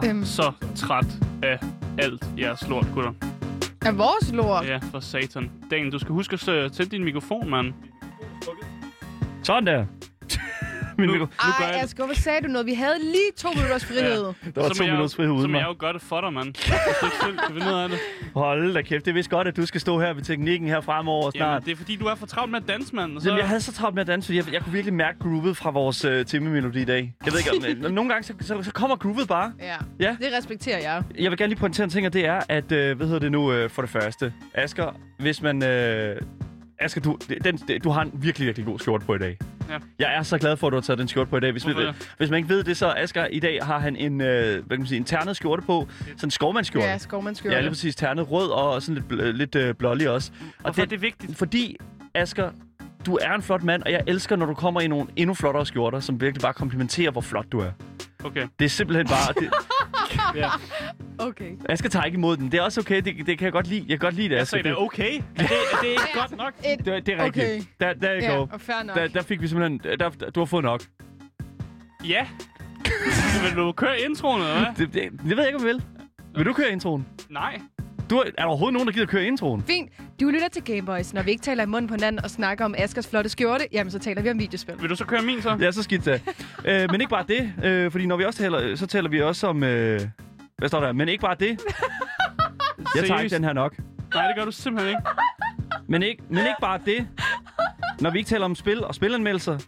bare Øhm. så træt af alt jeres lort, gutter. Er vores lort? Ja, for satan. Daniel, du skal huske at tænde din mikrofon, mand. Sådan der. Min Nu-. Nu gør Ej, jeg- Asger, hvad sagde du noget? Vi havde lige to minutters frihed. Der var Så to jeg minutters frihed uden jeg mig. jo gøre det for dig, mand. Kan finde ud af det. Hold da kæft, det er vist godt, at du skal stå her ved teknikken her fremover snart. Jamen, det er fordi, du er for travlt med at danse, mand. og Så... Jamen, jeg havde så travlt med at danse, fordi jeg, jeg kunne virkelig mærke groovet fra vores øh, timemelodi i dag. Jeg ved ikke, om, nogle gange så, så, så kommer groovet bare. Ja, Ja. det respekterer jeg. Jeg vil gerne lige pointere en ting, og det er, at, øh, hvad hedder det nu, øh, for det første, Asger, hvis man... Øh, Asger, du, den, den, du har en virkelig, virkelig god skjorte på i dag. Ja. Jeg er så glad for, at du har taget den skjorte på i dag. Hvis, det? hvis man ikke ved det, så Asger, i dag har han en, øh, hvad kan man sige, en ternet skjorte på. Sådan en skovmandsskjorte. Ja, skovmandsskjorte. Ja, lige præcis. Ternet rød og sådan lidt, bl- lidt øh, blålig også. Og Hvorfor er det vigtigt? Fordi, Asger, du er en flot mand, og jeg elsker, når du kommer i nogle endnu flottere skjorter, som virkelig bare komplementerer, hvor flot du er. Okay. Det er simpelthen bare... Det, Ja. Okay. Asger tager ikke imod den. Det er også okay. Det, det kan jeg godt lide. Jeg kan godt lide det, Jeg Asger. sagde, det er okay. Er det, er det ikke godt nok? Et, Det, det er rigtigt. Okay. Der, der, ja, ja, og fair nok. der, der fik vi simpelthen... Der, der, du har fået nok. Ja. Vil du køre introen, eller hvad? Det, det, det ved jeg ikke, om du vil. Vil du køre introen? Nej. Du, er der overhovedet nogen, der gider køre introen? Fint. Du lytter til Gameboys. Når vi ikke taler i munden på hinanden og snakker om Askers flotte skjorte, jamen så taler vi om videospil. Vil du så køre min, så? Ja, så skidt det. øh, men ikke bare det, øh, fordi når vi også taler, så taler vi også om... Øh, hvad står der? Men ikke bare det. Jeg tager ikke den her nok. Nej, det gør du simpelthen ikke. Men ikke, men ikke bare det. Når vi ikke taler om spil og spilanmeldelser,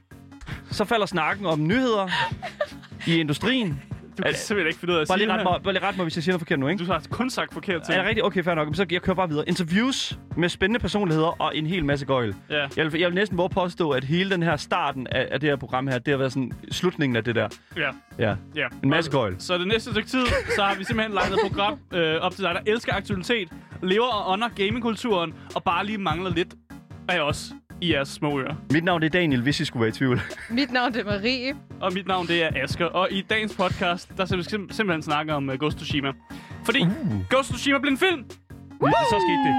så falder snakken om nyheder i industrien. Du kan simpelthen ikke finde ud af at Bare sige lige det ret mig, bare lige ret mig, hvis jeg siger noget forkert nu, ikke? Du har kun sagt forkert ting. Er det rigtigt? Okay, fair nok. Men så jeg kører bare videre. Interviews med spændende personligheder og en hel masse gøjl. Ja. Jeg vil, jeg vil næsten våge påstå, at hele den her starten af, af det her program her, det har været sådan slutningen af det der. Ja. Ja, ja. en masse gøjl. Så det næste stykke tid, så har vi simpelthen lagt et program øh, op til dig, der elsker aktualitet, lever og ånder gamingkulturen, og bare lige mangler lidt af os i jeres små ører. Mit navn det er Daniel, hvis I skulle være i tvivl. Mit navn det er Marie. Og mit navn, det er Asker. Og i dagens podcast, der skal vi sim- simpelthen snakke om uh, Ghost of Tsushima. Fordi uh. Ghost of Tsushima blev en film, Lige, så skete det.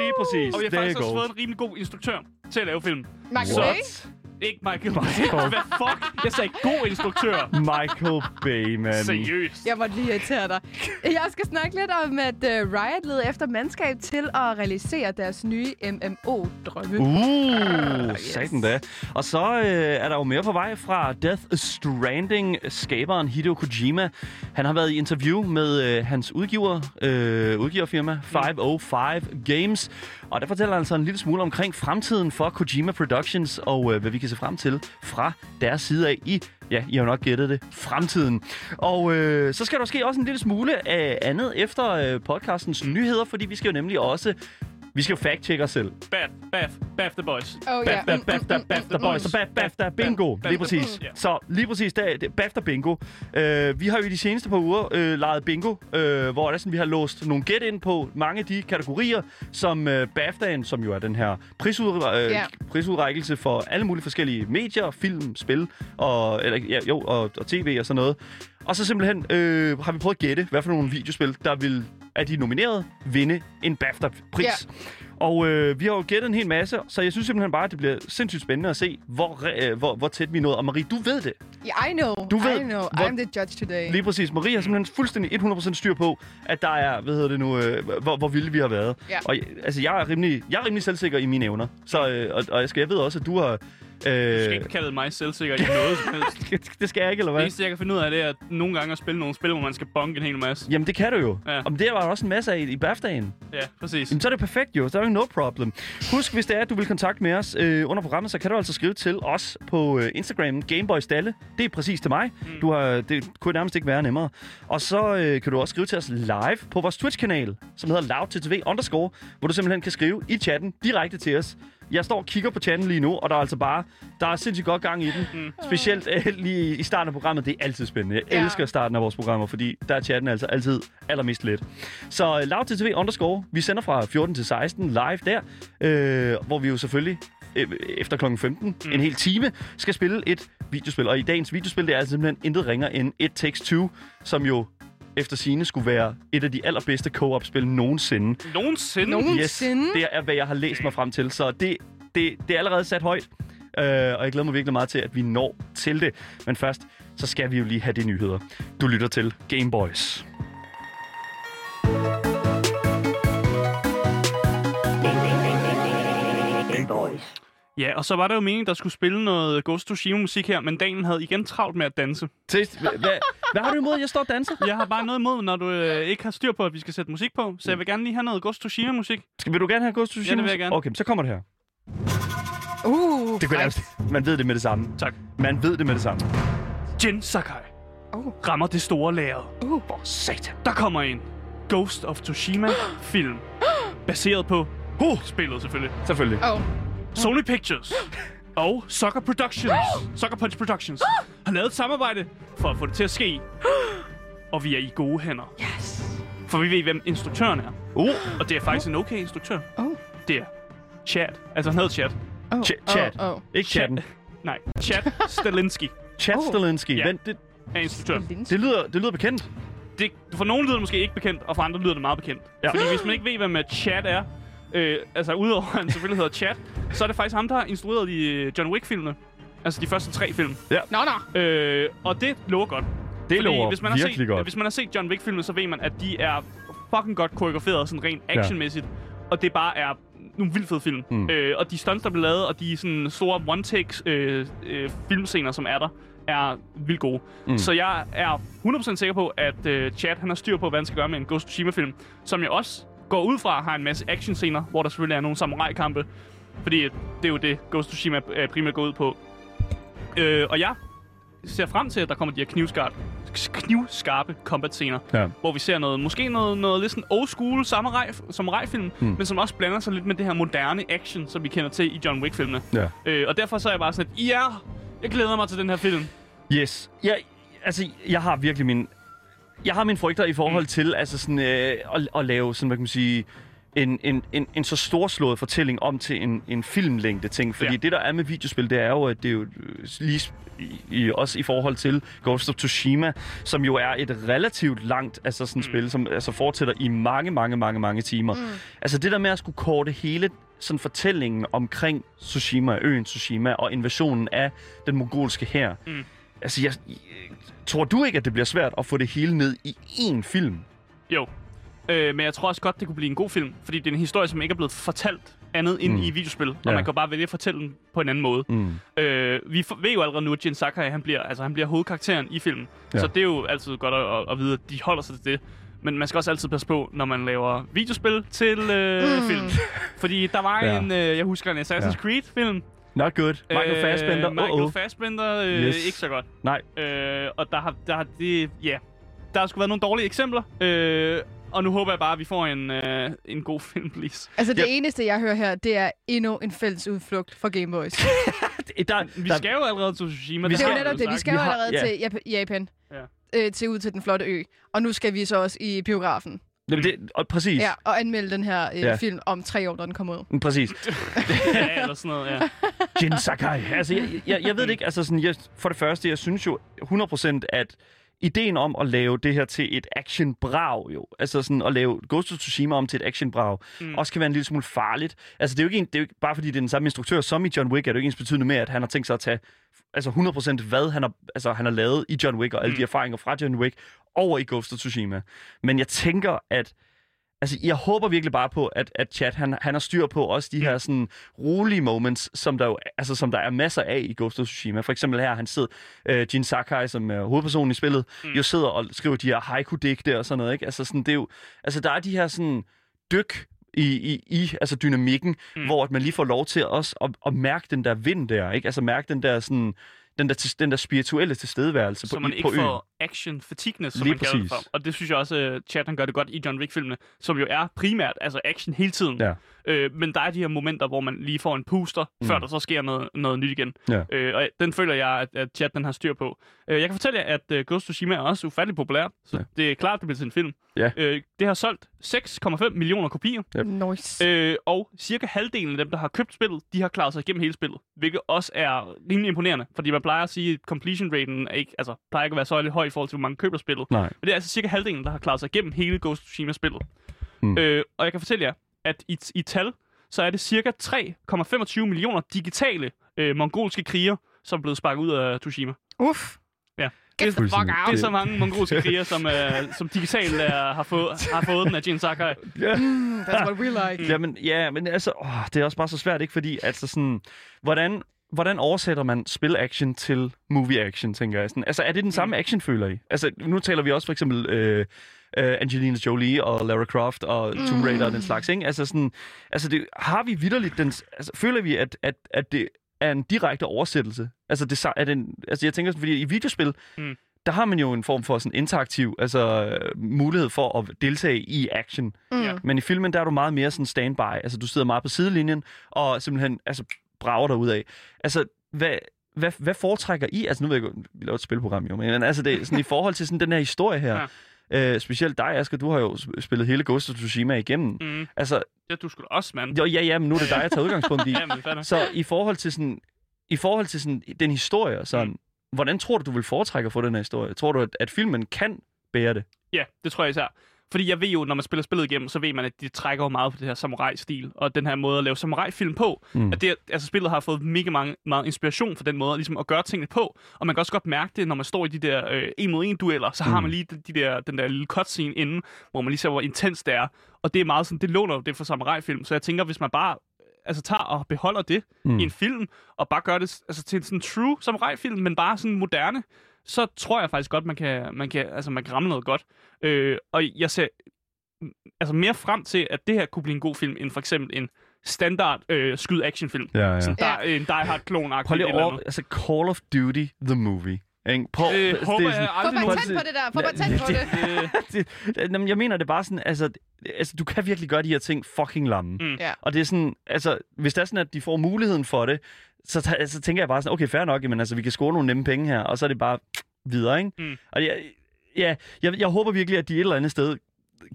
Lige præcis. og vi har faktisk også fået en rimelig god instruktør til at lave film. Michael Så-. Ikke Michael Bay. Hvad fuck? Jeg sagde god instruktør. Michael Bay, man. Seriøst. Jeg måtte lige irritere dig. Jeg skal snakke lidt om, at uh, Riot leder efter mandskab til at realisere deres nye MMO-drømme. Uh, yes. satan da. Og så øh, er der jo mere på vej fra Death Stranding, skaberen Hideo Kojima. Han har været i interview med øh, hans udgiver, øh, udgiverfirma 505 Games. Og der fortæller han så en lille smule omkring fremtiden for Kojima Productions, og øh, hvad vi kan se frem til fra deres side af i, ja, I har nok gættet det, fremtiden. Og øh, så skal der ske også en lille smule af andet efter øh, podcastens nyheder, fordi vi skal jo nemlig også vi skal jo fact-check os selv. Bath, bath, bath the boys. Oh, Baf, ja. baf, Mm, baf, mm, baf, mm, baf, mm, der mm, boys. Så baf, baf, der bingo. Baf, Lige baf, præcis. Så lige præcis, der, det- baf, der bingo. Øh, vi har jo i de seneste par uger øh, lejet bingo, øh, hvor det er sådan, vi har låst nogle gæt ind på mange af de kategorier, som øh, BAFTA'en, som jo er den her prisud, øh, Ja. prisudrækkelse for alle mulige forskellige medier, film, spil og, eller, ja, jo, og, og tv og sådan noget. Og så simpelthen øh, har vi prøvet at gætte, hvad for nogle videospil, der vil af de nominerede vinde en BAFTA-pris. Ja. Og øh, vi har jo gættet en hel masse, så jeg synes simpelthen bare, at det bliver sindssygt spændende at se, hvor, øh, hvor, hvor tæt vi er nået. Og Marie, du ved det. Yeah, I know. Du ved, I know. hvor- I'm the judge today. Lige præcis. Marie har simpelthen fuldstændig 100% styr på, at der er, hvad hedder det nu, øh, hvor, hvor vilde vi har været. Ja. Og altså, jeg er, rimelig, jeg er rimelig selvsikker i mine evner. Så, øh, og, og jeg, skal, jeg ved også, at du har... Du skal Øh, ikke kalde mig selvsikker i noget som helst. det skal jeg ikke, eller Det hvad? eneste, jeg kan finde ud af, det er at nogle gange at spille nogle spil, hvor man skal bonke en hel masse. Jamen, det kan du jo. Ja. Om det var der også en masse af i, i BAFTA'en. Ja, præcis. Jamen, så er det perfekt jo. Så er jo no problem. Husk, hvis det er, at du vil kontakte med os øh, under programmet, så kan du altså skrive til os på øh, Instagram, Gameboys Dalle. Det er præcis til mig. Mm. Du har, det kunne nærmest ikke være nemmere. Og så øh, kan du også skrive til os live på vores Twitch-kanal, som hedder LoudTTV underscore, hvor du simpelthen kan skrive i chatten direkte til os. Jeg står og kigger på chatten lige nu, og der er altså bare, der er sindssygt godt gang i den. Mm. Specielt øh, lige i starten af programmet, det er altid spændende. Jeg Ja. elsker starten af vores programmer, fordi der er chatten altså altid allermest let. Så uh, LoudTTV underscore, vi sender fra 14 til 16 live der, øh, hvor vi jo selvfølgelig øh, efter kl. 15, mm. en hel time, skal spille et videospil. Og i dagens videospil, det er altså simpelthen intet ringer end It Takes Two, som jo efter sine skulle være et af de allerbedste co-op-spil nogensinde. Nogensinde. Nogensinde? Yes, det er, hvad jeg har læst mig frem til. Så det, det, det er allerede sat højt. Øh, og jeg glæder mig virkelig meget til, at vi når til det. Men først, så skal vi jo lige have de nyheder. Du lytter til Game Boys. Ja, og så var der jo meningen, der skulle spille noget Ghost of Tsushima-musik her, men Daniel havde igen travlt med at danse. Test, hvad, hvad, har du imod, at jeg står og danser? Jeg har bare noget imod, når du øh, ikke har styr på, at vi skal sætte musik på, så jeg vil gerne lige have noget Ghost of Tsushima-musik. Skal, vil du gerne have Ghost of Tsushima? Ja, det vil jeg gerne. Okay, så kommer det her. Uh, Det kunne nærmest, man ved det med det samme. Tak. Man ved det med det samme. Jin Sakai Uh. rammer det store lager. Uh. For satan. Der kommer en Ghost of Tsushima-film, baseret på Uh, spillet selvfølgelig. selvfølgelig. Oh. Sony Pictures og Sucker Productions, Sucker Punch Productions, har lavet et samarbejde for at få det til at ske. Og vi er i gode hænder. Yes. For vi ved, hvem instruktøren er. Uh, Og det er faktisk en okay instruktør. Oh. Det er Chad. Altså, han hedder Chad. Oh. Ch- chat. Oh. oh. ikke chatten. Nej, Chad Stalinski Chat Oh. Stalinski. Ja. Vent, det, er instruktør. det, lyder, det lyder bekendt. Det, for nogle lyder det måske ikke bekendt, og for andre lyder det meget bekendt. Ja. Fordi hvis man ikke ved, hvem øh, Chad er, øh, altså udover at han selvfølgelig hedder Chad, så er det faktisk ham, der har instrueret de øh, John Wick-filmene. Altså de første tre film. Nå, nå. Øh, og det lover godt. Det Fordi lover hvis man har virkelig set, godt. Hvis man har set John Wick-filmene, så ved man, at de er fucking godt koreograferet, sådan rent actionmæssigt. Og det bare er nogle vildt fede film. Mm. Øh, og de stunts, der bliver lavet, og de sådan store one-takes øh, øh, filmscener, som er der, er vildt gode. Mm. Så jeg er 100% sikker på, at øh, Chad han har styr på, hvad han skal gøre med en Ghost Tsushima-film, som jeg også går ud fra har en masse actionscener, hvor der selvfølgelig er nogle samurai-kampe. Fordi det er jo det, Ghost of Tsushima primært går ud på. Øh, og jeg ser frem til, at der kommer de her knivskarpe, knivskarpe combat-scener, Ja. hvor vi ser noget, måske noget, noget lidt sådan old school samurai, samurai-film, mm. men som også blander sig lidt med det her moderne action, som vi kender til i John Wick-filmene. Ja. Øh, og derfor så er jeg bare sådan, at ja, jeg glæder mig til den her film. Yes. Jeg, altså, jeg har virkelig min... Jeg har mine frygter i forhold Mm. til altså sådan, øh, at, at lave sådan, hvad kan man sige, en, en, en, en så storslået fortælling om til en, en filmlængde ting. Fordi ja. Det, der er med videospil, det er jo, at det er jo øh, lige i, i, også i forhold til Ghost of Tsushima, som jo er et relativt langt altså sådan mm. spil, som altså fortsætter i mange, mange, mange, mange timer. Mm. Altså det der med at skulle korte hele sådan fortællingen omkring Tsushima, øen Tsushima og invasionen af den mongolske hær. Mm. Altså, jeg, tror du ikke, at det bliver svært at få det hele ned i én film? Jo. Øh, men jeg tror også godt, det kunne blive en god film, fordi det er en historie, som ikke er blevet fortalt andet end Mm. i videospil, og Ja. man kan bare vælge at fortælle den på en anden måde. Mm. Øh, vi for, ved jo allerede nu, at Jin Sakai, han bliver, altså, han bliver hovedkarakteren i filmen. Ja. Så det er jo altid godt at, at, at vide, at de holder sig til det. Men man skal også altid passe på, når man laver videospil til øh, Mm. film. Fordi der var Ja. en, øh, jeg husker en Assassin's ja. Creed-film. Not good. Michael Øh, Fassbender. Michael Uh-oh. Fassbender, øh, Yes. ikke så godt. Nej. Øh, og der har, der har det, ja. Der har sgu været nogle dårlige eksempler. Øh, og nu håber jeg bare, at vi får en, øh, en god film, please. Altså, det Ja. eneste, jeg hører her, det er endnu en fælles udflugt for Gameboys. Der, Vi der, skal jo allerede til Tsushima. Vi Det er jo skal- netop det. Vi skal jo har- allerede ja. til Jap- Japan. Ja. Øh, til ud til den flotte ø. Og nu skal vi så også i biografen. Jamen, det, og præcis. Ja, og anmelde den her øh, Ja. film om tre år, når den kommer ud. Mm, Præcis. ja, eller sådan noget, ja. Jin Sakai. Altså, jeg, jeg, jeg ved det ikke. Altså, sådan, jeg, for det første, jeg synes jo 100% at ideen om at lave det her til et action-brag, jo, altså sådan at lave Ghost of Tsushima om til et action-brag, mm. Mm. også kan være en lille smule farligt. Altså, det er jo ikke, en, det er jo ikke bare fordi det er den samme instruktør som i John Wick, er det jo ikke ens betydende med, at han har tænkt sig at tage altså 100% hvad han har, altså, han har lavet i John Wick, og alle. Mm. de erfaringer fra John Wick, over i Ghost of Tsushima. Men jeg tænker, at Altså, jeg håber virkelig bare på, at, at Chad, han, han har styr på også de her sådan rolige moments, som der jo, altså, som der er masser af i Ghost of Tsushima. For eksempel her, han sidder, øh, Jin Sakai, som er hovedpersonen i spillet, mm. Mm. jo sidder og skriver de her haiku-digte og sådan noget, ikke? Altså, sådan, det er jo, altså, der er de her sådan dyk i, i, i altså dynamikken, mm. Mm. hvor at man lige får lov til også at, at mærke den der vind der, ikke? Altså mærke den der sådan, den der, den der spirituelle tilstedeværelse Så på, man ikke på øen. Action fatigue som Lige man kalder det præcis. for. Og det synes jeg også, at Chad han gør det godt i John Wick-filmene, som jo er primært altså action hele tiden. Ja. Øh, men der er de her momenter, hvor man lige får en puster, Mm. før der så sker noget, noget nyt igen. Ja. Øh, og den føler jeg, at, at Chad den har styr på. Øh, jeg kan fortælle jer, at uh, Ghost of Tsushima er også ufattelig populær, så Ja. det er klart, at det bliver til en film. Ja. Øh, det har solgt 6,5 millioner kopier, Yep. Nice. øh, og cirka halvdelen af dem, der har købt spillet, de har klaret sig igennem hele spillet, hvilket også er rimelig imponerende, fordi man plejer at sige, at completion raten er ikke, altså, plejer ikke at være så høj i forhold til, hvor mange køber spillet. Nej. Men det er altså cirka halvdelen, der har klaret sig igennem hele Ghost of Tsushima-spillet. Mm. Øh, og jeg kan fortælle jer, at i, i tal, så er det cirka 3,25 millioner digitale øh, mongolske kriger, som er blevet sparket ud af Tsushima. Uff. Ja. Get the fuck out. Det er så mange mongolske kriger, som, øh, som digitalt er, har, fået, har fået den af Jin Sakai. Ja. Mm, that's what we like. Jamen, ja, men altså, åh, det er også bare så svært, ikke? Fordi, altså sådan, hvordan, hvordan oversætter man spil-action til movie-action, tænker jeg? Sådan, altså, er det den samme action, føler I? Altså, nu taler vi også for eksempel øh, øh, Angelina Jolie og Lara Croft og Tomb Raider og den slags, ikke? Altså, sådan, altså det, har vi vidderligt den... Altså, føler vi, at, at, at det er en direkte oversættelse? Altså, det, er det en, altså jeg tænker sådan, fordi i videospil, Mm. der har man jo en form for sådan interaktiv altså, mulighed for at deltage i action. Mm. Men i filmen, der er du meget mere sådan standby. Altså, du sidder meget på sidelinjen, og simpelthen altså, brager ud af. Altså, hvad, hvad, hvad foretrækker I? Altså, nu ved jeg godt, vi laver et spilprogram jo, men altså, det, sådan, i forhold til sådan, den her historie her, ja. øh, specielt dig, Asger, du har jo sp- spillet hele Ghost of Tsushima igennem. Mm. Altså, Ja, du skulle også, mand. jo, ja, ja, men nu er det dig, jeg tager udgangspunkt i. Så i forhold til sådan, i forhold til sådan, den historie, sådan, mm. hvordan tror du, du vil foretrække at få den her historie? Tror du, at, at filmen kan bære det? Ja, det tror jeg især. Fordi jeg ved jo, når man spiller spillet igennem, så ved man, at de trækker jo meget på det her samurai-stil, og den her måde at lave samurai-film på. Mm. Mm. At det, altså spillet har fået mega mange, meget inspiration for den måde ligesom at gøre tingene på. Og man kan også godt mærke det, når man står i de der øh, en mod en dueller, så har Mm. man lige de, de der, den der lille cutscene inden, hvor man lige ser, hvor intens det er. Og det er meget sådan, det låner jo det for samurai-film. Så jeg tænker, hvis man bare altså tager og beholder det Mm. mm. i en film, og bare gør det altså, til en sådan true samurai-film, men bare sådan moderne, så tror jeg faktisk godt, man kan, man kan, altså, man kan ramme noget godt. Øh, og jeg ser altså mere frem til, at det her kunne blive en god film, end for eksempel en standard øh, skyd-action-film. Ja, ja. Sådan der, en Die Hard klon Prøv lige eller over, altså Call of Duty, the movie. Ikke? Prøv, Øh, det er håber jeg sådan- Få aldrig patent på det der. Få patent på det- det. Det, jeg mener det bare sådan, altså, altså, du kan virkelig gøre de her ting fucking lamme. Mm. Ja. Og det er sådan, altså, hvis det er sådan, at de får muligheden for det, så, så tænker jeg bare sådan, okay, fair nok, men altså, vi kan score nogle nemme penge her, og så er det bare videre, ikke? Mm. Og jeg, ja, jeg, jeg håber virkelig, at de et eller andet sted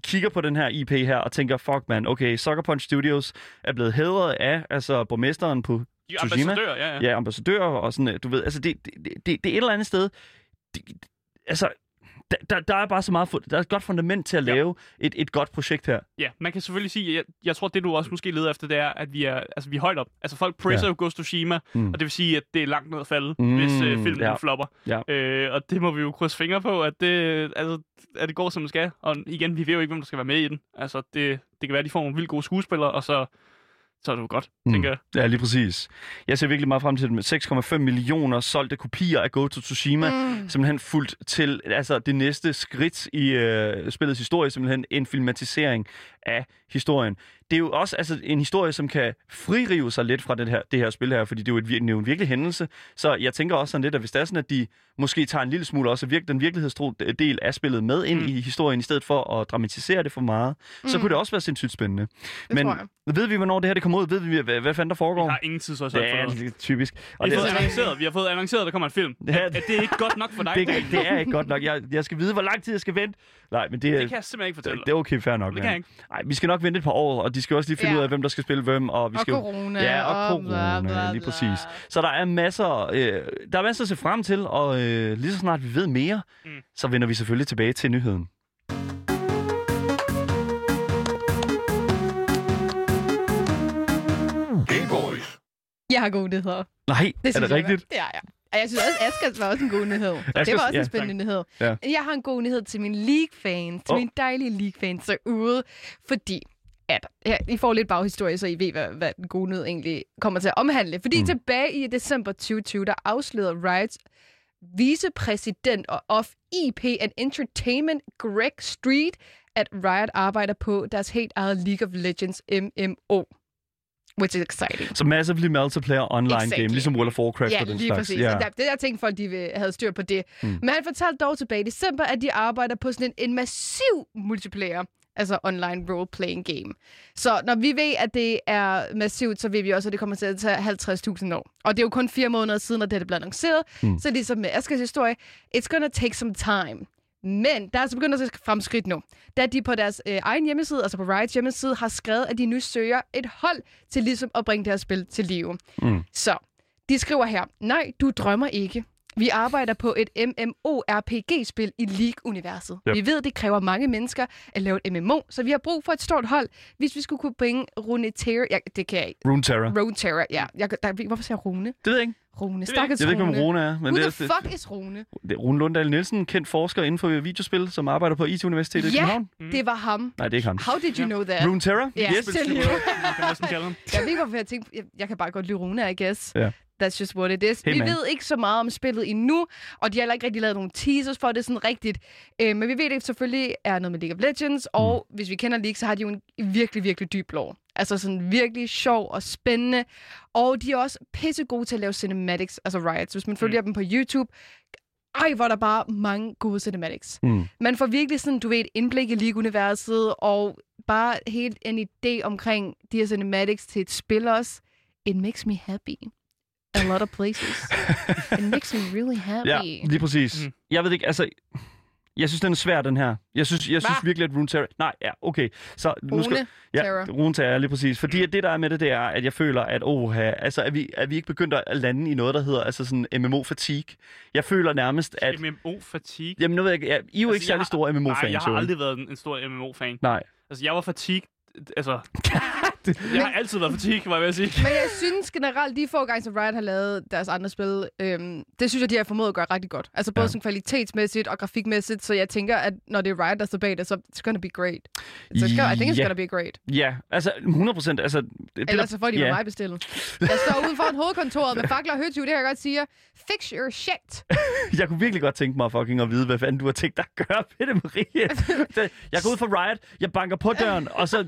kigger på den her IP her og tænker, fuck man, okay, Sucker Punch Studios er blevet hædret af altså borgmesteren på de Tsushima. ambassadører, ja, ja. ja, ambassadører og sådan, øh, du ved, altså det, det, det, det, det er et eller andet sted, det, altså, der, der, der er bare så meget, der er et godt fundament til at Ja. lave et, et godt projekt her. Ja, man kan selvfølgelig sige, jeg, jeg tror, det du også måske leder efter, det er, at vi er, altså, vi er højt op. Altså folk praiser Ja. jo Ghost of Tsushima, Mm. og det vil sige, at det er langt ned at falde, Mm, hvis øh, filmen ja. ja. flopper. Ja. Øh, og det må vi jo krydse fingre på, at det, altså, at det går, som det skal. Og igen, vi ved jo ikke, hvem der skal være med i den. Altså, det, det kan være, at de får nogle vildt gode skuespillere, og så, så er det jo godt, Mm. tænker jeg. Ja, lige præcis. Jeg ser virkelig meget frem til det med 6,5 millioner solgte kopier af Ghost of Tsushima. Mm. Simpelthen fuldt til altså, det næste skridt i øh, spillets historie, simpelthen en filmatisering af historien. Det er jo også altså, en historie, som kan fririve sig lidt fra det her, det her spil her, fordi det er jo, et, det er jo en virkelig hændelse. Så jeg tænker også sådan lidt, at hvis det er sådan, at de måske tager en lille smule også virke, den virkelighedstro del af spillet med ind Mm. i historien, i stedet for at dramatisere det for meget, mm. så kunne det også være sindssygt spændende. Det Men tror jeg. ved vi, hvornår det her det kommer ud? Ved vi, hvad, hvad fanden der foregår? Vi har ingen tidshorisont for Ja, noget. det er typisk. Og Vi det, har, fået er- annonceret, vi har fået annonceret, at der kommer en film. Ja, at, at det er ikke godt nok for dig. det, Det, det, det er ikke godt nok. Jeg, jeg skal vide, hvor lang tid jeg skal vente. Nej, men det, det kan jeg simpelthen ikke fortælle det er okay, fair nok. Det kan jeg ikke. Nej, vi skal nok vente et par år, og de skal også lige finde Ja. ud af, hvem der skal spille hvem. Og, vi Og skal, corona. Ja, og bla, corona, bla, lige bla. præcis. Så der er masser, øh, der er masser at se frem til, og øh, lige så snart vi ved mere. Mm. så vender vi selvfølgelig tilbage til nyheden. Jeg har gode nyheder. Nej, Det er det jeg, rigtigt? Det er jeg. Og jeg synes også, Asgers var også en god nyhed. det Asgers- var også ja, en spændende nyhed. Ja. Jeg har en god nyhed til min League-fans, til oh. mine dejlige League-fans derude, fordi at, ja, I får lidt baghistorie, så I ved, hvad, hvad den gode nyhed egentlig kommer til at omhandle. Fordi Mm. tilbage i december 2020, der afslørede Riots vicepræsident og of IP and Entertainment, Greg Street, at Riot arbejder på deres helt eget League of Legends MMO. Which is exciting. Så massively multiplayer online Exactly. game, ligesom World of Warcraft Ja, og den lige slags. præcis. Ja. Der, det der tænkte folk, de havde styr på det. Mm. Men han fortalte dog tilbage i december, at de arbejder på sådan en, en massiv multiplayer, altså online role-playing game. Så når vi ved, at det er massivt, så ved vi også, at det kommer til at tage 50.000 år. Og det er jo kun fire måneder siden, at det er blevet annonceret. Mm. Så ligesom med Askers historie, it's gonna take some time. Men der er så begyndt at se fremskridt nu. Da de på deres øh, egen hjemmeside, altså på Riots hjemmeside, har skrevet, at de nu søger et hold til ligesom at bringe deres spil til live. Mm. Så de skriver her, nej, du drømmer ikke. Vi arbejder på et MMORPG-spil i League-universet. Yep. Vi ved, det kræver mange mennesker at lave et MMO, så vi har brug for et stort hold, hvis vi skulle kunne bringe Runeterra... Ja, det kan jeg ikke. Runeterra. Runeterra, ja. Jeg, der, hvorfor siger jeg Rune? Det ved jeg ikke. Rune, jeg stakkels Jeg ved ikke, Rune. hvem Rune er. Men Who det, the er, fuck is Rune? det, er Rune Lundahl Nielsen, kendt forsker inden for videospil, som arbejder på IT-universitetet i Ja, København. det var ham. Nej, det er ikke ham. How did you know that? Runeterra? Ja, Yes. kalde ham. Jeg ved ikke, hvorfor jeg tænkte, jeg, jeg kan bare godt lide Rune, I guess. Ja. That's just what it is. Hey, vi man. ved ikke så meget om spillet endnu, og de har heller ikke rigtig lavet nogle teasers for det sådan rigtigt. Øh, men vi ved, at det selvfølgelig er noget med League of Legends, og hvis vi kender League, så har de jo en virkelig, virkelig dyb lore. Altså sådan virkelig sjov og spændende. Og de er også pisse gode til at lave cinematics, altså riots. Hvis man følger dem på YouTube, ej, hvor er der bare mange gode cinematics. Mm. Man får virkelig sådan, du ved, et indblik i League-universet, og bare helt en idé omkring de her cinematics til et spil også. It makes me happy. A lot of places. It makes me really happy. Ja, lige præcis. Mm. Mm. Jeg ved ikke, altså... Jeg synes, den er svær, den her. Jeg synes, jeg synes Hva? virkelig, at Runeterra... Nej, ja, okay. Så nu skal... Rune, Ja, Terra. Runeterra, lige præcis. Fordi at det, der er med det, det er, at jeg føler, at oha, altså, er vi, er vi ikke begyndt at lande i noget, der hedder altså sådan MMO-fatigue? Jeg føler nærmest, at... MMO-fatigue. Jamen, nu ved jeg ikke, ja, I er jo Altså, ikke særlig har- store MMO-fans. Nej, jeg har jo, aldrig været en, en stor MMO-fan. Nej. Altså, jeg var fatigue... Altså, jeg har altid været fatigue, var jeg ved at sige. Men jeg synes generelt, de få gange, som Riot har lavet deres andre spil, øhm, det synes jeg, de har formået at gøre rigtig godt. Altså både Ja. sådan kvalitetsmæssigt og grafikmæssigt, så jeg tænker, at når det er Riot, der står bag det, så it's gonna be great. It's gonna, I think it's Ja. gonna be great. Ja, altså 100 procent. Altså, det, Ellers der- så får de yeah. mig bestilt. Jeg står ude foran hovedkontoret med fakler og høtyv, det kan jeg godt sige. Fix your shit. Jeg kunne virkelig godt tænke mig fucking at vide, hvad fanden du har tænkt dig at gøre ved det, Marie. Det- jeg går ud for Riot, jeg banker på døren, og så...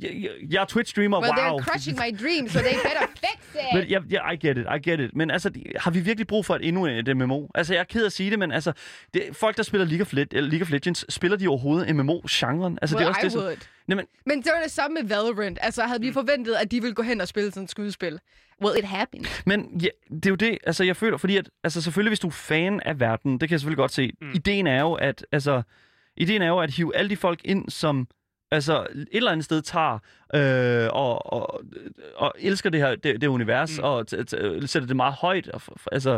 Jeg, jeg, jeg er Twitch-streamer, Well, wow. they're crushing my dreams, so they better fix it. Men, ja, ja, I get it, I get it. Men altså, har vi virkelig brug for et endnu et MMO? Altså, jeg er ked af at sige det, men altså, det, folk, der spiller League of, Le- eller League of Legends, spiller de overhovedet MMO-genren? Altså, well, det er også I det, som, would. Nej, men, Men det var det samme med Valorant. Altså, havde vi forventet, at de ville gå hen og spille sådan et skydespil? Well, it happened. men ja, det er jo det, altså, jeg føler, fordi at, altså, selvfølgelig, hvis du er fan af verden, det kan jeg selvfølgelig godt se. Mm. Ideen er jo, at, altså, ideen er jo at hive alle de folk ind, som altså et eller andet sted tager øh, og, og, og elsker det her det, det univers mm. og sætter det meget højt. Og, altså,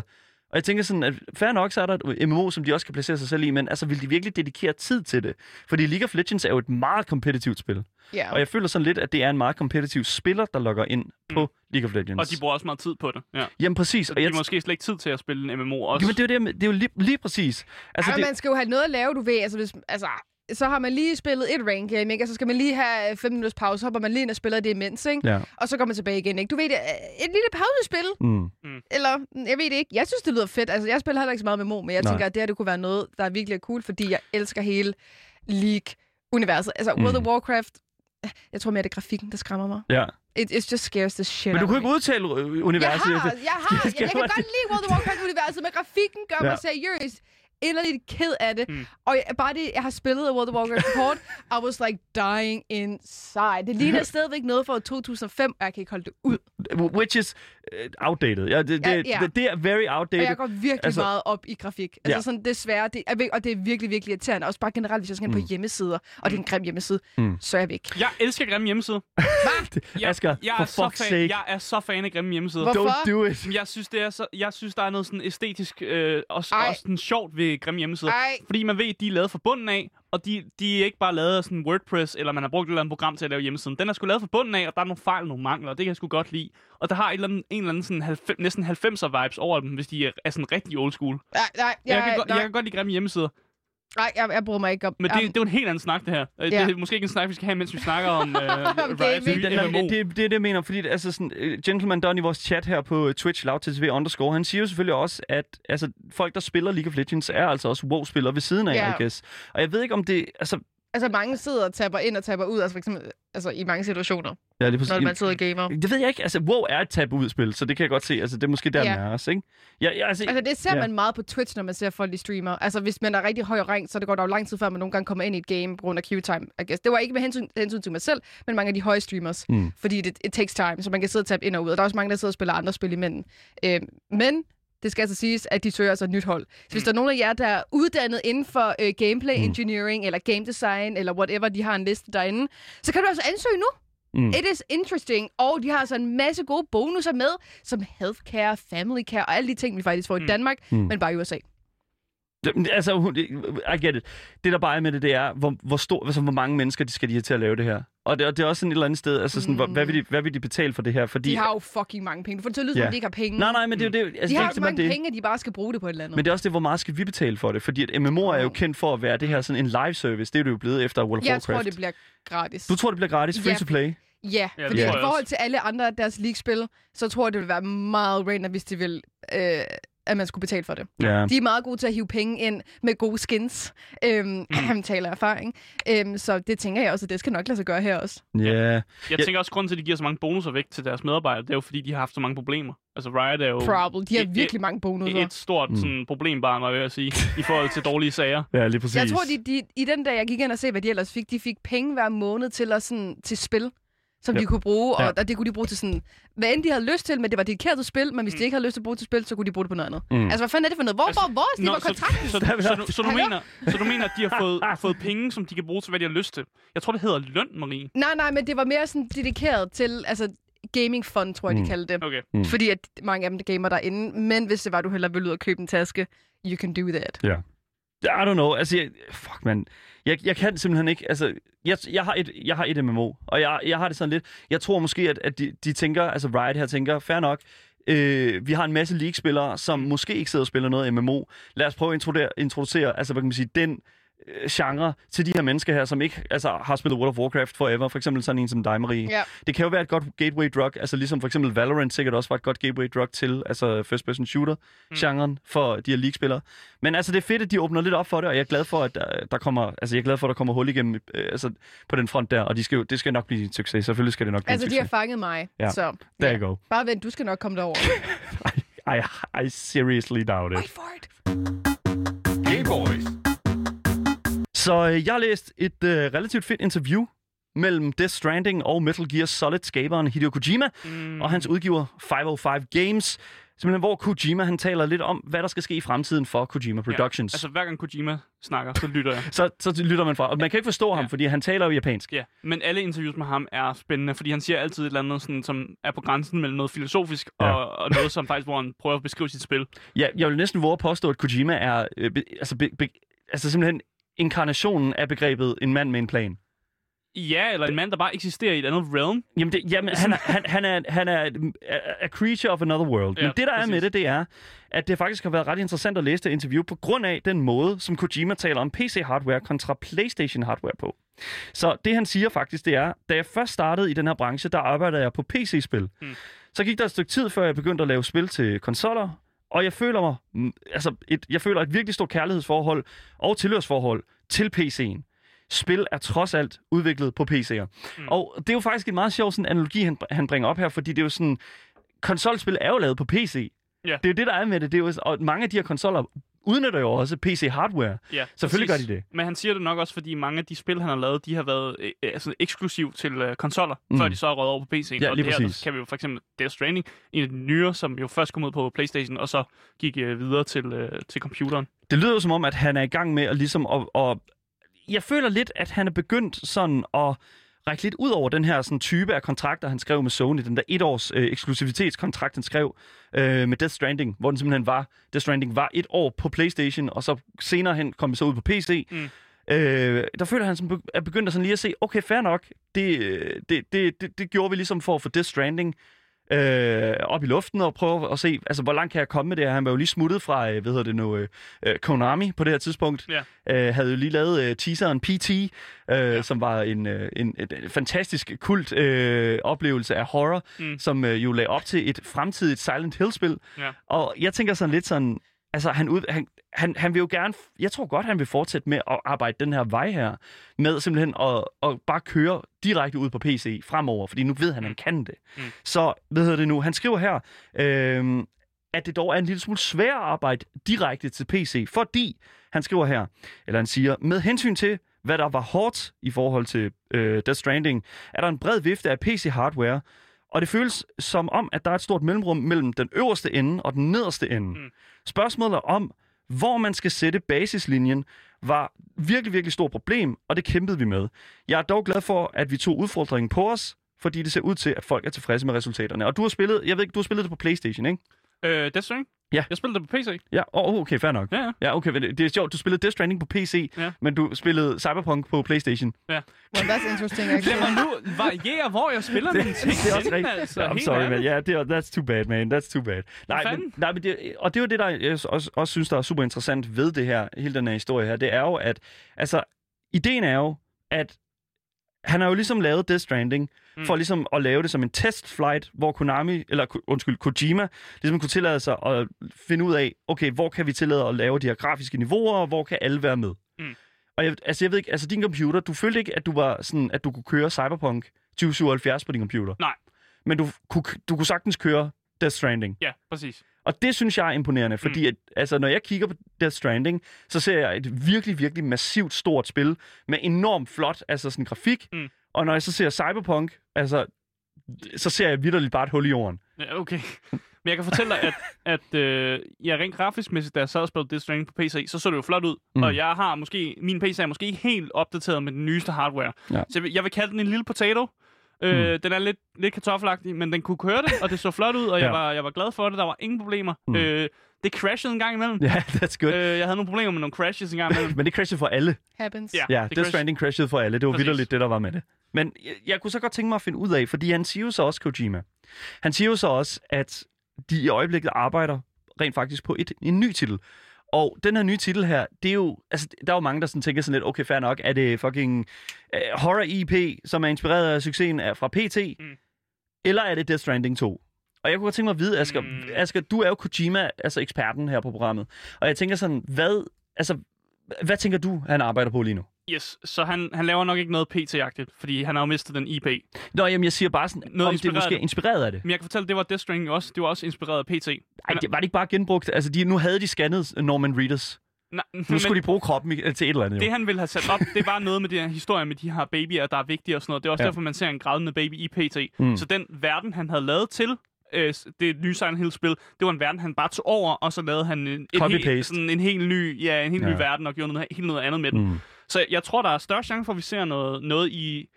og jeg tænker sådan, at fair nok, så er der et MMO, som de også kan placere sig selv i, men altså, vil de virkelig dedikere tid til det? Fordi League of Legends er jo et meget kompetitivt spil. Ja. Og jeg føler sådan lidt, at det er en meget kompetitiv spiller, der logger ind på Mm. League of Legends. Og de bruger også meget tid på det. Ja. Jamen præcis. Så Og de jeg, har måske slet ikke tid til at spille en MMO også. jamen, det er jo, det, det er jo lige, lige præcis. Altså, Altså, Ej, det, man skal jo have noget at lave, du ved. Altså, hvis, altså, så har man lige spillet et rank game, ikke? Og så skal man lige have 5 minutters pause, hopper man lige ind og spiller det imens, ikke? ja. Og så går man tilbage igen, ikke? Du ved, det er et lille pausespil, Mm. eller jeg ved det ikke. Jeg synes, det lyder fedt. Altså, jeg spiller heller ikke så meget med Mo, men jeg Nej. tænker, at det her det kunne være noget, der er virkelig cool, fordi jeg elsker hele League-universet. Altså, World of Mm. Warcraft, jeg tror mere, det er grafikken, der skræmmer mig. ja. It, it's just scares the shit Men du out kunne of ikke udtale øh, Jeg universet. har, jeg har, jeg, jeg, jeg kan godt lide World of Warcraft-universet, men grafikken gør Ja. mig seriøst inderligt ked af det. Mm. Og jeg, bare det, jeg har spillet World of Warcraft kort, I was like dying inside. Det ligner stadigvæk noget fra 2005, og jeg kan ikke holde det ud. Which is outdated. Ja, det, Ja, det, ja. det, det er very Og outdated. jeg går virkelig Altså- meget op i grafik. Altså Ja. ja. sådan desværre, det er, og det er virkelig, virkelig irriterende. Også bare generelt, hvis jeg skal ind Mm. på hjemmesider, og det er en grim hjemmeside, Mm. så er jeg væk. Jeg elsker grimme hjemmesider. Jeg, Asger, jeg, for er så fuck's fan, sake. jeg er så fan af grimme hjemmesider. Hvor- Don't Hvorfor? do it. Jeg synes, det er så, jeg synes, der er noget sådan æstetisk øh, også, Ej. også sådan sjovt ved grimme hjemmesider. Ej, Fordi man ved, at de er lavet fra bunden af, og de, de er ikke bare lavet af sådan WordPress, eller man har brugt et eller andet program til at lave hjemmesiden. Den er sgu lavet fra bunden af, og der er nogle fejl og nogle mangler, og det kan jeg sgu godt lide. Og der har et eller andet, en eller anden sådan 90, næsten 90'er vibes over dem, hvis de er, er sådan rigtig old school. nej, nej, Jeg, jeg, kan, godt, nej, jeg kan godt lide grimme hjemmesider, nej, jeg, jeg bruger mig ikke op. men det, det er jo en helt anden snak, det her. Ja. Det er måske ikke en snak, vi skal have, mens vi snakker om uh, Den, MMO. det, det, det er det, jeg mener, fordi altså sådan, uh, Gentleman Don i vores chat her på Twitch, lavtv underscore, han siger jo selvfølgelig også, at altså, folk, der spiller League of Legends, er altså også WoW-spillere ved siden af, Ja. I guess. Og jeg ved ikke, om det... Altså, Altså, mange sidder og tapper ind og tapper ud, altså for eksempel altså, i mange situationer, ja, er når man sidder og gamer. det ved jeg ikke. Altså, WoW er et tabu-udspil, så det kan jeg godt se. Altså, det er måske der, Ja. den er også, ikke? Ja, ja, altså, Altså, det ser Ja. man meget på Twitch, når man ser folk i streamer. Altså, hvis man er rigtig høj rank, så det går der jo lang tid før, man nogle gange kommer ind i et game på grund af queue-time, I guess. Det var ikke med hensyn, hensyn til mig selv, men mange af de høje streamers. Mm. Fordi det it takes time, så man kan sidde og tabe ind og ud. Og der er også mange, der sidder og spiller andre spil imellem. Øh, men det skal altså siges, at de søger altså et nyt hold. Så hvis der er nogen af jer, der er uddannet inden for øh, gameplay Mm. engineering, eller game design, eller whatever, de har en liste derinde, så kan du altså ansøge nu. Mm. It is interesting, og de har altså en masse gode bonusser med, som healthcare, family care og alle de ting, vi faktisk får i Danmark, Mm. men bare i USA. Altså, hun- I get it. Det, der bare er med det, det er, hvor, hvor, stor, altså, hvor mange mennesker de skal de have til at lave det her. Og det, og det er også sådan et eller andet sted, altså sådan, hvor, hvad, vil de, hvad vil de betale for det her? Fordi, De har jo fucking mange penge. Du får det til at lyde, som Ja. om de ikke har penge. Nej, nej, men det er jo det. Altså, de det har jo mange det. penge, at de bare skal bruge det på et eller andet. Men det er også det, hvor meget skal vi betale for det? Fordi at MMO er jo kendt for at være det her sådan en live service. Det er det jo blevet efter World of jeg Warcraft. tror, det bliver gratis. Du tror, det bliver gratis? Free Ja. to play? Ja, Ja, det fordi i jeg forhold til alle andre af deres league-spil, så tror jeg, det vil være meget random, hvis de vil, øh, at man skulle betale for det. Ja. De er meget gode til at hive penge ind med gode skins, øhm, mm. taler erfaring. Øhm, så det tænker jeg også, at det skal nok lade sig gøre her også. Ja. Jeg tænker også, at grunden til, at de giver så mange bonusser væk til deres medarbejdere, det er jo, fordi de har haft så mange problemer. Altså, Riot er jo Problem. De har et- virkelig mange bonusser. et stort Mm. sådan, problembarn, var jeg sige, i forhold til dårlige sager. Ja, lige præcis. Jeg tror, de, de, i den der, jeg gik ind og se, hvad de ellers fik, de fik penge hver måned til, at, sådan, til spil, som Ja. de kunne bruge, og, Ja. og det kunne de bruge til sådan, hvad end de havde lyst til, men det var dedikeret til spil, men hvis de ikke havde lyst til at bruge til spil, så kunne de bruge det på noget andet. Mm. Altså, hvad fanden er det for noget? Hvor, Altså, hvor, hvor? Nå, var så, kontrakten. så, er så, der. så, så, du mener, så du mener, at de har fået, fået penge, som de kan bruge til, hvad de har lyst til? Jeg tror, det hedder løn, Marie. Nej, nej, men det var mere sådan dedikeret til, altså, gaming fund, tror jeg, Mm. de kaldte det. Okay. Mm. Fordi at mange af dem gamer derinde, men hvis det var, du hellere ville ud og købe en taske, you can do that. Ja. I don't know. Altså, jeg, fuck, man. Jeg, jeg kan simpelthen ikke... Altså, jeg, jeg, har et, jeg har et MMO, og jeg, jeg har det sådan lidt... Jeg tror måske, at, at de, de tænker... Altså, Riot her tænker, fair nok, øh, vi har en masse League-spillere, som måske ikke sidder og spiller noget MMO. Lad os prøve at introducere, introducere altså, hvad kan man sige, den genre til de her mennesker her, som ikke altså, har spillet World of Warcraft forever. For eksempel sådan en som dig, Marie. Ja. Det kan jo være et godt gateway drug, altså ligesom for eksempel Valorant sikkert også var et godt gateway drug til altså first person shooter genren for de her league-spillere. Men altså det er fedt, at de åbner lidt op for det, og jeg er glad for, at der, der kommer, altså jeg er glad for, at der kommer hul igennem øh, altså, på den front der, og de skal jo, det skal nok blive en succes. Selvfølgelig skal det nok blive Altså, en de har succes. fanget mig, Ja. så There ja. bare vent, du skal nok komme derover. I, I seriously doubt Wait it. for it. Game Boys. Så øh, jeg har læst et øh, relativt fedt interview mellem Death Stranding og Metal Gear Solid-skaberen Hideo Kojima Mm. og hans udgiver 505 Games. Simpelthen, hvor Kojima han taler lidt om, hvad der skal ske i fremtiden for Kojima Productions. Ja, altså, hver gang Kojima snakker, så lytter jeg. så, så lytter man fra. Og man kan ikke forstå ham, Ja. fordi han taler jo japansk. Ja, men alle interviews med ham er spændende, fordi han siger altid et eller andet, sådan, som er på grænsen mellem noget filosofisk Ja. og, og noget, som faktisk, hvor han prøver at beskrive sit spil. Ja, jeg vil næsten våge at påstå, at Kojima er øh, be, altså, be, be, altså simpelthen inkarnationen af begrebet en mand med en plan. Ja, eller en mand, der bare eksisterer i et andet realm. Jamen, det, jamen han, er, han, han, er, han er a, creature of another world. Ja, Men det, der er præcis. med det, det er, at det faktisk har været ret interessant at læse det interview på grund af den måde, som Kojima taler om PC-hardware kontra PlayStation-hardware på. Så det, han siger faktisk, det er, da jeg først startede i den her branche, der arbejdede jeg på PC-spil. Mm. Så gik der et stykke tid, før jeg begyndte at lave spil til konsoller, og jeg føler mig, mm, altså et, jeg føler et virkelig stort kærlighedsforhold og tilhørsforhold til PC'en. Spil er trods alt udviklet på PC'er. Mm. Og det er jo faktisk en meget sjov sådan, analogi, han, han bringer op her, fordi det er jo sådan, konsolspil er jo lavet på PC. Ja. Det er jo det, der er med det. det er jo, og mange af de her konsoller udnytter jo også PC-hardware. Ja, Selvfølgelig præcis. gør de det. Men han siger det nok også, fordi mange af de spil, han har lavet, de har været øh, altså, eksklusiv til øh, konsoller, Mm. før de så er røget over på PC'en. Ja, og det her, der kan vi jo for eksempel Death Stranding, en af de nyere, som jo først kom ud på Playstation, og så gik øh, videre til, øh, til computeren. Det lyder som om, at han er i gang med at ligesom at, at jeg føler lidt, at han er begyndt sådan at række lidt ud over den her sådan, type af kontrakter, han skrev med Sony. Den der et års øh, eksklusivitetskontrakt, han skrev øh, med Death Stranding, hvor den simpelthen var, Death Stranding var et år på Playstation, og så senere hen kom det så ud på PC. Mm. Øh, der føler han, som er begyndt at sådan lige at se, okay, fair nok, det, øh, det, det, det, det gjorde vi ligesom for at få Death Stranding øh, op i luften og prøve at se, altså, hvor langt kan jeg komme med det her. Han var jo lige smuttet fra, øh, hvad hedder det nu, øh, øh, Konami på det her tidspunkt. Ja. Øh, havde jo lige lavet øh, teaseren PT, øh, ja. som var en, øh, en, en fantastisk kult øh, oplevelse af horror, Mm. som øh, jo lagde op til et fremtidigt Silent Hill-spil. Ja. Og jeg tænker sådan lidt sådan, altså han, ud, han, han, han vil jo gerne, jeg tror godt, han vil fortsætte med at arbejde den her vej her, med simpelthen at, at bare køre direkte ud på PC fremover, fordi nu ved han, han kan det. Mm. Så, hvad hedder det nu, han skriver her, øh, at det dog er en lille smule svært at arbejde direkte til PC, fordi han skriver her, eller han siger, med hensyn til, hvad der var hårdt i forhold til øh, Death Stranding, er der en bred vifte af PC-hardware, og det føles som om, at der er et stort mellemrum mellem den øverste ende og den nederste ende. Mm. Spørgsmålet om, hvor man skal sætte basislinjen, var virkelig, virkelig stort problem, og det kæmpede vi med. Jeg er dog glad for, at vi tog udfordringen på os, fordi det ser ud til, at folk er tilfredse med resultaterne. Og du har spillet, jeg ved ikke, du har spillet det på Playstation, ikke? Øh, Death Stranding? Ja. Jeg spillede det på PC. Ja, oh, okay, fair nok. Ja, ja. Ja, okay, det det er sjovt, du spillede Death Stranding på PC, Ja. men du spillede Cyberpunk på Playstation. Well, that's interesting, Lad mig nu variere, hvor jeg spiller mine ting. det er også rigtigt. Altså, Ja, I'm sorry, man. Ja, det er, that's too bad, man. That's too bad. Nej, men, nej men det, og det er jo det, der jeg også, også synes, der er super interessant ved det her, hele den her historie her. Det er jo, at altså, ideen er jo, at han har jo ligesom lavet Death Stranding, mm. for ligesom at lave det som en testflight, hvor Konami, eller undskyld, Kojima, ligesom kunne tillade sig at finde ud af, okay, hvor kan vi tillade at lave de her grafiske niveauer, og hvor kan alle være med? Mm. Og jeg, altså, jeg ved ikke, altså din computer, du følte ikke, at du var sådan, at du kunne køre Cyberpunk 2077 på din computer? Nej. Men du kunne, du kunne sagtens køre Death Stranding. Ja, præcis. Og det synes jeg er imponerende, fordi Mm. at, altså, når jeg kigger på Death Stranding, så ser jeg et virkelig, virkelig massivt stort spil med enormt flot altså sådan grafik. Mm. Og når jeg så ser Cyberpunk, altså, så ser jeg vidderligt bare et hul i jorden. Ja, okay. Men jeg kan fortælle dig, at, at øh, ja, rent grafisk mæssigt, da jeg sad og spillede Death Stranding på PC, så så det jo flot ud. Mm. Mm. Og jeg har måske, min PC er måske ikke helt opdateret med den nyeste hardware. Ja. Så jeg vil, jeg vil kalde den en lille potato. Øh, Den er lidt, lidt kartoffelagtig, men den kunne køre det, og det så flot ud, og jeg, Ja. var, jeg var glad for det. Der var ingen problemer. Mm. Mm. Øh, det crashede en gang imellem. Ja, that's good. Øh, jeg havde nogle problemer med nogle crashes en gang imellem. Men det crashede for alle. Happens. Ja. Ja, det Death crash- Stranding crashede for alle. Det var Præcis. vidderligt det, der var med det. Men jeg, jeg kunne så godt tænke mig at finde ud af, fordi han siger jo så også, Kojima, han siger jo så også, at de i øjeblikket arbejder rent faktisk på et, en ny titel. Og den her nye titel her, det er jo, altså, der er jo mange, der sådan tænker sådan lidt, okay, fair nok, er det fucking uh, horror IP, som er inspireret af succesen af, fra PT, mm. eller er det Death Stranding 2? Og jeg kunne godt tænke mig at vide, Asger, Mm. Asger du er jo Kojima, altså eksperten her på programmet, og jeg tænker sådan, hvad, altså, hvad tænker du, han arbejder på lige nu? Yes, så han, han laver nok ikke noget PT-agtigt, fordi han har jo mistet den IP. Nå, jamen, jeg siger bare sådan, Noget om det er måske inspireret af det. Men jeg kan fortælle, det var Death Stranding også. Det var også inspireret af PT. Ej, det, var det ikke bare genbrugt? Altså, de, nu havde de scannet Norman Reedus. Nej, Nu skulle de bruge kroppen til et eller andet, jo. Det, han ville have sat op, det var noget med den her historie med de her babyer, der er vigtige og sådan noget. Det er også Ja. derfor, man ser en grædende baby i PT. Mm. Så den verden, han havde lavet til øh, det nye Silent Hill-spil, det var en verden, han bare tog over, og så lavede han en, en, helt, sådan en helt ny, ja, en helt Ja. ny verden og gjorde noget, helt noget andet med den. Mm. Så jeg tror, der er større chance for, at vi ser noget, noget i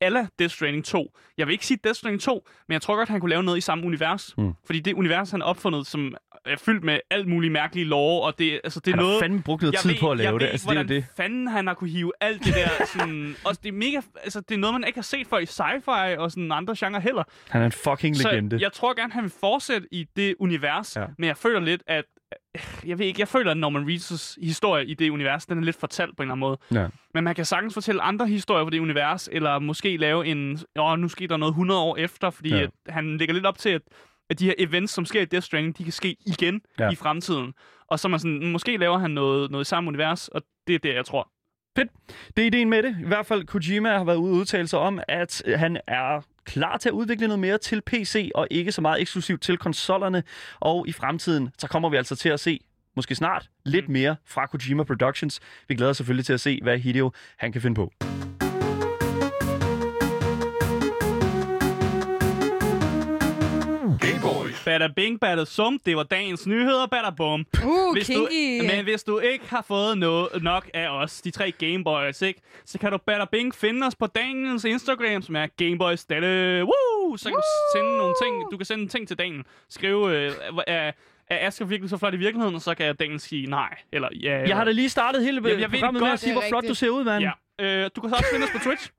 alle Death Stranding 2. Jeg vil ikke sige Death Stranding 2, men jeg tror godt, han kunne lave noget i samme univers. Mm. Fordi det univers, han har opfundet, som er fyldt med alt muligt mærkelige lore, og det, altså, det er Han noget... har fandme brugt noget jeg tid ved, på at lave jeg det. Ved Altså, ikke, er jo hvordan det. fanden han har kunne hive alt det der sådan... også det er mega... Altså, det er noget, man ikke har set før i sci-fi og sådan andre genre heller. Han er en fucking legende. Så jeg tror gerne, han vil fortsætte i det univers, ja. men jeg føler lidt, at... Jeg ved ikke, jeg føler, at Norman Reedus' historie i det univers, den er lidt fortalt på en eller anden måde. Ja. Men man kan sagtens fortælle andre historier på det univers, eller måske lave en... Åh, nu sker der noget 100 år efter, fordi Ja. at han lægger lidt op til, at, at de her events, som sker i Death Stranding, de kan ske igen Ja. i fremtiden. Og så man sådan, måske laver han noget, noget i samme univers, og det er det, jeg tror. Det er ideen med det. I hvert fald Kojima har været ude udtale sig om, at han er klar til at udvikle noget mere til PC, og ikke så meget eksklusivt til konsollerne. Og i fremtiden, så kommer vi altså til at se, måske snart, lidt Mm. mere fra Kojima Productions. Vi glæder os selvfølgelig til at se, hvad Hideo han kan finde på. Bada bing, bada sum, det var dagens nyheder, bada bum. Uh, Hvis du, kinky. men hvis du ikke har fået noget nok af os, de tre Gameboys, ikke, så kan du bada bing finde os på Daniels Instagram, som er Gameboys Dalle. Woo! Så kan du sende nogle ting. Du kan sende en ting til Daniel. Skrive, øh, er, er Asger virkelig så flot i virkeligheden? Og så kan Daniel sige nej. Eller ja. Jeg har da lige startet hele Jamen, jeg ved det programmet med godt, at sige, det hvor flot du ser ud, mand. Ja. Øh, du kan så også finde os på Twitch.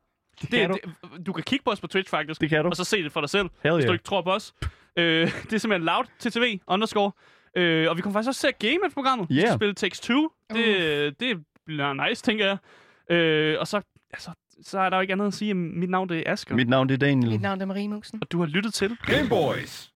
Det, kan du. det, du kan kigge på os på Twitch, faktisk. Det kan du. Og så se det for dig selv, Hell hvis du yeah. ikke tror på os. Øh, det er simpelthen loud TTV underscore. Øh, og vi kommer faktisk også til at game et programmet. Vi Yeah. skal spille Takes 2. Det, det bliver nice, tænker jeg. Øh, og så, altså, så er der jo ikke andet at sige. Mit navn det er Asger. Mit navn det er Daniel. Mit navn er Marie Musen. Og du har lyttet til Game Boys.